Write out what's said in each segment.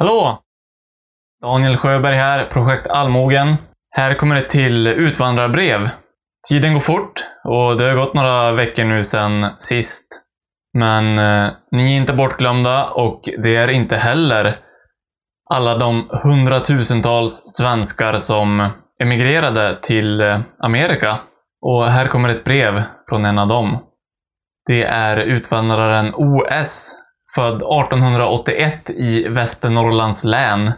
Hallå! Daniel Sjöberg här, projekt Allmogen. Här kommer det till utvandrarbrev. Tiden går fort och det har gått några veckor nu sedan sist. Men eh, ni är inte bortglömda och det är inte heller alla de hundratusentals svenskar som emigrerade till eh, Amerika. Och här kommer ett brev från en av dem. Det är utvandraren OS, född 1881 i Västernorrlands län,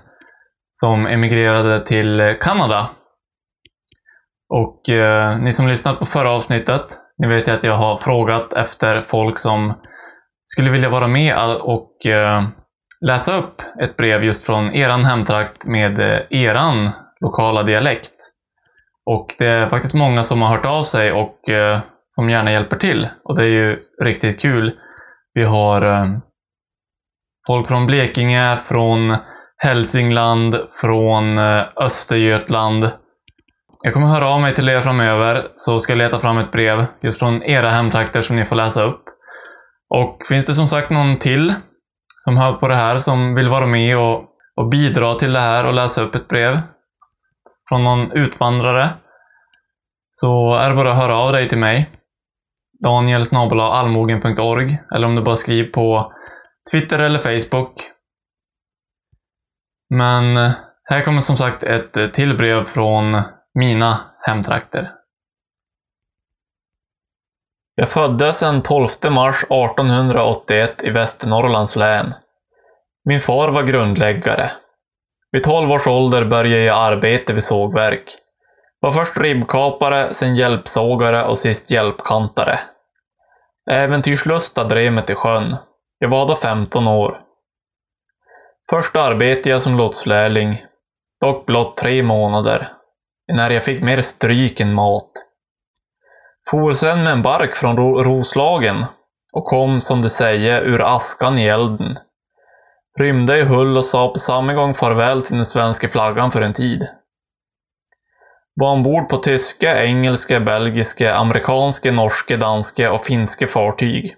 som emigrerade till Kanada. Och eh, ni som lyssnat på förra avsnittet, ni vet ju att jag har frågat efter folk som skulle vilja vara med och eh, läsa upp ett brev just från eran hemtrakt med eh, eran lokala dialekt. Och det är faktiskt många som har hört av sig och eh, som gärna hjälper till. Och det är ju riktigt kul. Vi har eh, folk från Blekinge, från Hälsingland, från eh, Östergötland. Jag kommer höra av mig till er framöver, så ska jag leta fram ett brev just från era hemtrakter som ni får läsa upp. Och finns det som sagt någon till som hör på det här som vill vara med och, och bidra till det här och läsa upp ett brev från någon utvandrare så är det bara att höra av dig till mig. Daniel eller om du bara skriver på Twitter eller Facebook. Men eh, här kommer som sagt ett eh, till brev från mina hemtrakter. Jag föddes den 12 mars 1881 i Västernorrlands län. Min far var grundläggare. Vid 12 års ålder började jag arbeta vid sågverk. Var först ribbkapare, sen hjälpsågare och sist hjälpkantare. Äventyrslusta drev mig till sjön. Jag var då 15 år. Först arbetade jag som lotslärling, dock blott tre månader, när jag fick mer stryk än mat. For sen med en bark från Roslagen och kom, som de säger, ur askan i elden. Rymde i hull och sa på samma gång farväl till den svenska flaggan för en tid. Var ombord på tyska, engelska, belgiska, amerikanska, norska, danska och finska fartyg.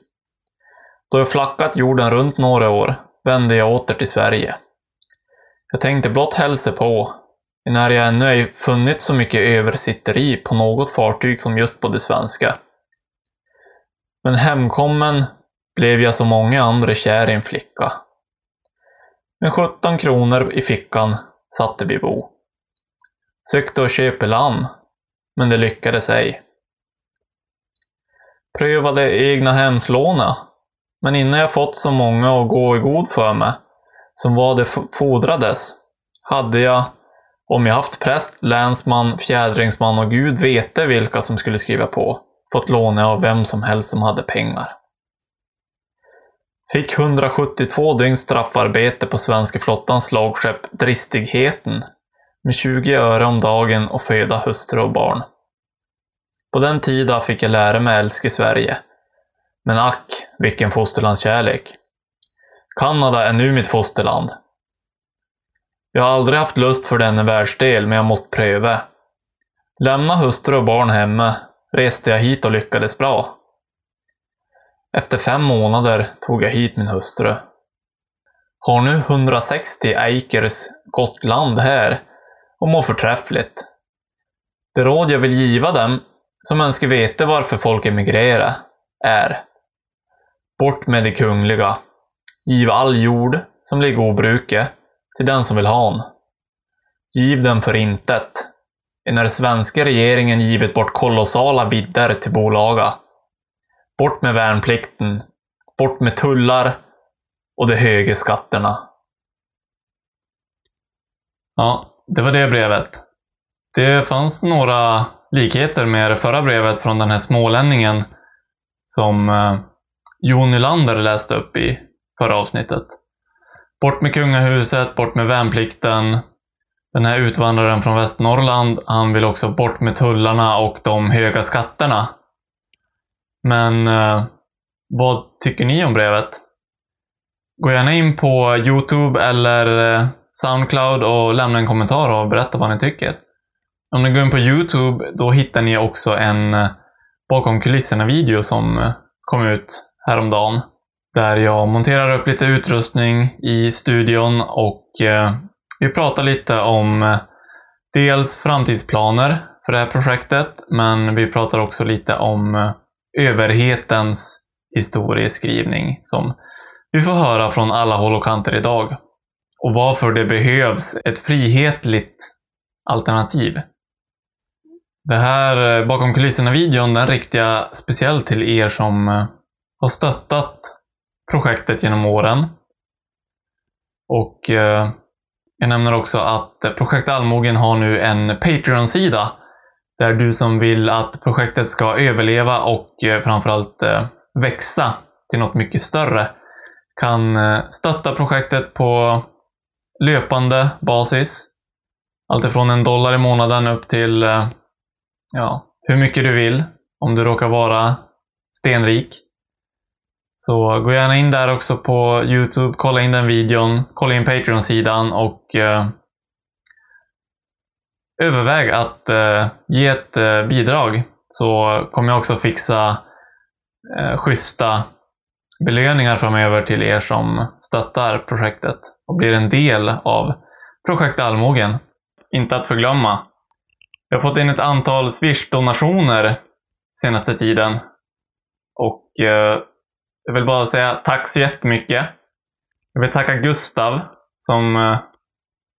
Då jag flackat jorden runt några år vände jag åter till Sverige. Jag tänkte blott hälsa på, när jag ännu ej funnit så mycket översitteri på något fartyg som just på det svenska. Men hemkommen blev jag som många andra kär i en flicka. Med 17 kronor i fickan satte vi bo. Sökte och köpa lamm, men det lyckades ej. Prövade egna hemslåna, men innan jag fått så många att gå i god för mig, som vad det fordrades, hade jag om jag haft präst, länsman, fjädringsman och gud vete vilka som skulle skriva på, fått låna av vem som helst som hade pengar. Fick 172 dygns straffarbete på svenska flottans slagskepp Dristigheten med 20 öre om dagen och föda hustru och barn. På den tiden fick jag lära mig älska Sverige. Men ack, vilken fosterlandskärlek. Kanada är nu mitt fosterland. Jag har aldrig haft lust för denna världsdel, men jag måste pröva. Lämna hustru och barn hemma, reste jag hit och lyckades bra. Efter fem månader tog jag hit min hustru. Har nu 160 acres gott land här och mår förträffligt. Det råd jag vill giva dem, som önskar veta varför folk emigrerar, är Bort med det kungliga. Giv all jord, som ligger obruke, till den som vill ha'n. Giv den för intet. När svenska regeringen givit bort kolossala bidder till bolaga. Bort med värnplikten. Bort med tullar och de höga skatterna. Ja, det var det brevet. Det fanns några likheter med det förra brevet från den här smålänningen som eh, Jon Nylander läste upp i förra avsnittet. Bort med kungahuset, bort med värnplikten. Den här utvandraren från Västernorrland, han vill också bort med tullarna och de höga skatterna. Men eh, vad tycker ni om brevet? Gå gärna in på Youtube eller eh, Soundcloud och lämna en kommentar och berätta vad ni tycker. Om ni går in på Youtube, då hittar ni också en eh, bakom kulisserna-video som eh, kom ut häromdagen. Där jag monterar upp lite utrustning i studion och eh, vi pratar lite om eh, dels framtidsplaner för det här projektet, men vi pratar också lite om eh, överhetens historieskrivning som vi får höra från alla håll och kanter idag. Och varför det behövs ett frihetligt alternativ. Det här eh, bakom kulisserna-videon, den riktar jag speciellt till er som eh, har stöttat projektet genom åren. Och eh, jag nämner också att Projekt Allmogen har nu en Patreon-sida där du som vill att projektet ska överleva och eh, framförallt eh, växa till något mycket större kan eh, stötta projektet på löpande basis. Alltifrån en dollar i månaden upp till ja, hur mycket du vill. Om du råkar vara stenrik. Så gå gärna in där också på Youtube, kolla in den videon, kolla in Patreon-sidan och eh, överväg att eh, ge ett eh, bidrag. Så kommer jag också fixa eh, schyssta belöningar framöver till er som stöttar projektet och blir en del av Projekt Allmogen. Inte att förglömma. Jag har fått in ett antal Swish-donationer senaste tiden. Och eh, jag vill bara säga tack så jättemycket. Jag vill tacka Gustav som eh,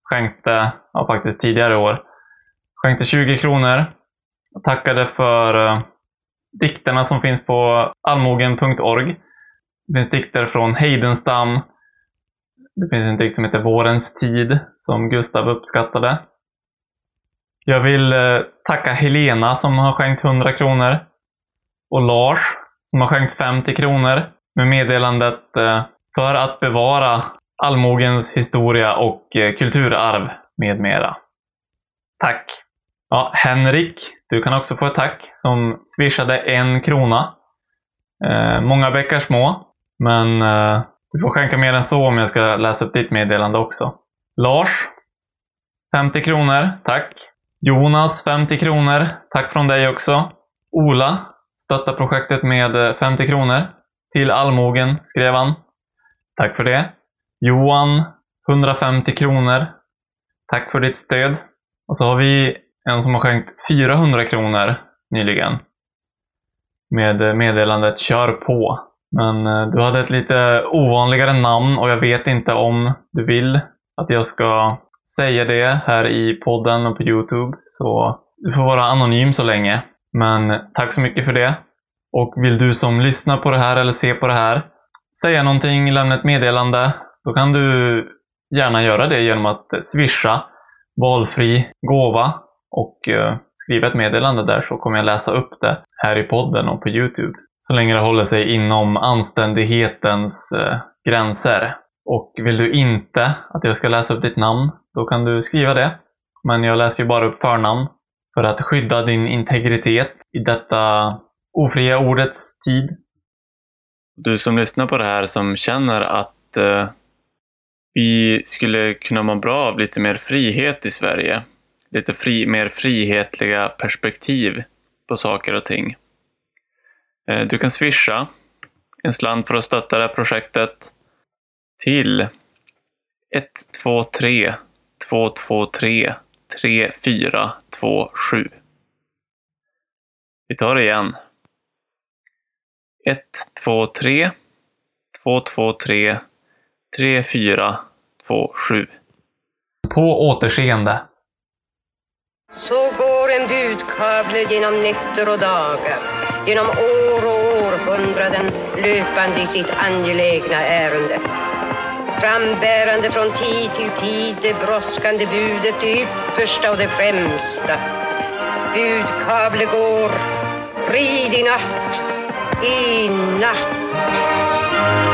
skänkte, ja faktiskt tidigare år, skänkte 20 kronor. Jag tackade för eh, dikterna som finns på allmogen.org. Det finns dikter från Heidenstam. Det finns en dikt som heter Vårens tid som Gustav uppskattade. Jag vill eh, tacka Helena som har skänkt 100 kronor. Och Lars som har skänkt 50 kronor med meddelandet eh, för att bevara allmogens historia och eh, kulturarv med mera. Tack! Ja, Henrik, du kan också få ett tack som swishade en krona. Eh, många bäckar små, men eh, du får skänka mer än så om jag ska läsa upp ditt meddelande också. Lars, 50 kronor, tack. Jonas, 50 kronor. Tack från dig också. Ola Stötta projektet med eh, 50 kronor. Till allmogen, skrev han. Tack för det. Johan, 150 kronor. Tack för ditt stöd. Och så har vi en som har skänkt 400 kronor nyligen. Med eh, meddelandet Kör på. Men eh, du hade ett lite ovanligare namn och jag vet inte om du vill att jag ska säga det här i podden och på Youtube. Så du får vara anonym så länge. Men tack så mycket för det. Och vill du som lyssnar på det här eller ser på det här säga någonting, lämna ett meddelande, då kan du gärna göra det genom att swisha valfri gåva och eh, skriva ett meddelande där så kommer jag läsa upp det här i podden och på Youtube. Så länge det håller sig inom anständighetens eh, gränser. Och vill du inte att jag ska läsa upp ditt namn, då kan du skriva det. Men jag läser ju bara upp förnamn för att skydda din integritet i detta ofria ordets tid. Du som lyssnar på det här som känner att eh, vi skulle kunna må bra av lite mer frihet i Sverige. Lite fri, mer frihetliga perspektiv på saker och ting. Eh, du kan swisha en slant för att stötta det här projektet till 123 223 3427. Vi tar det igen. 123 223 3427. På återseende. Så går en budkavle genom nätter och dagar, genom år och århundraden löpande i sitt angelägna ärende frambärande från tid till tid det brådskande budet, det yppersta och det främsta. Budkavle går, rid i natt, i natt.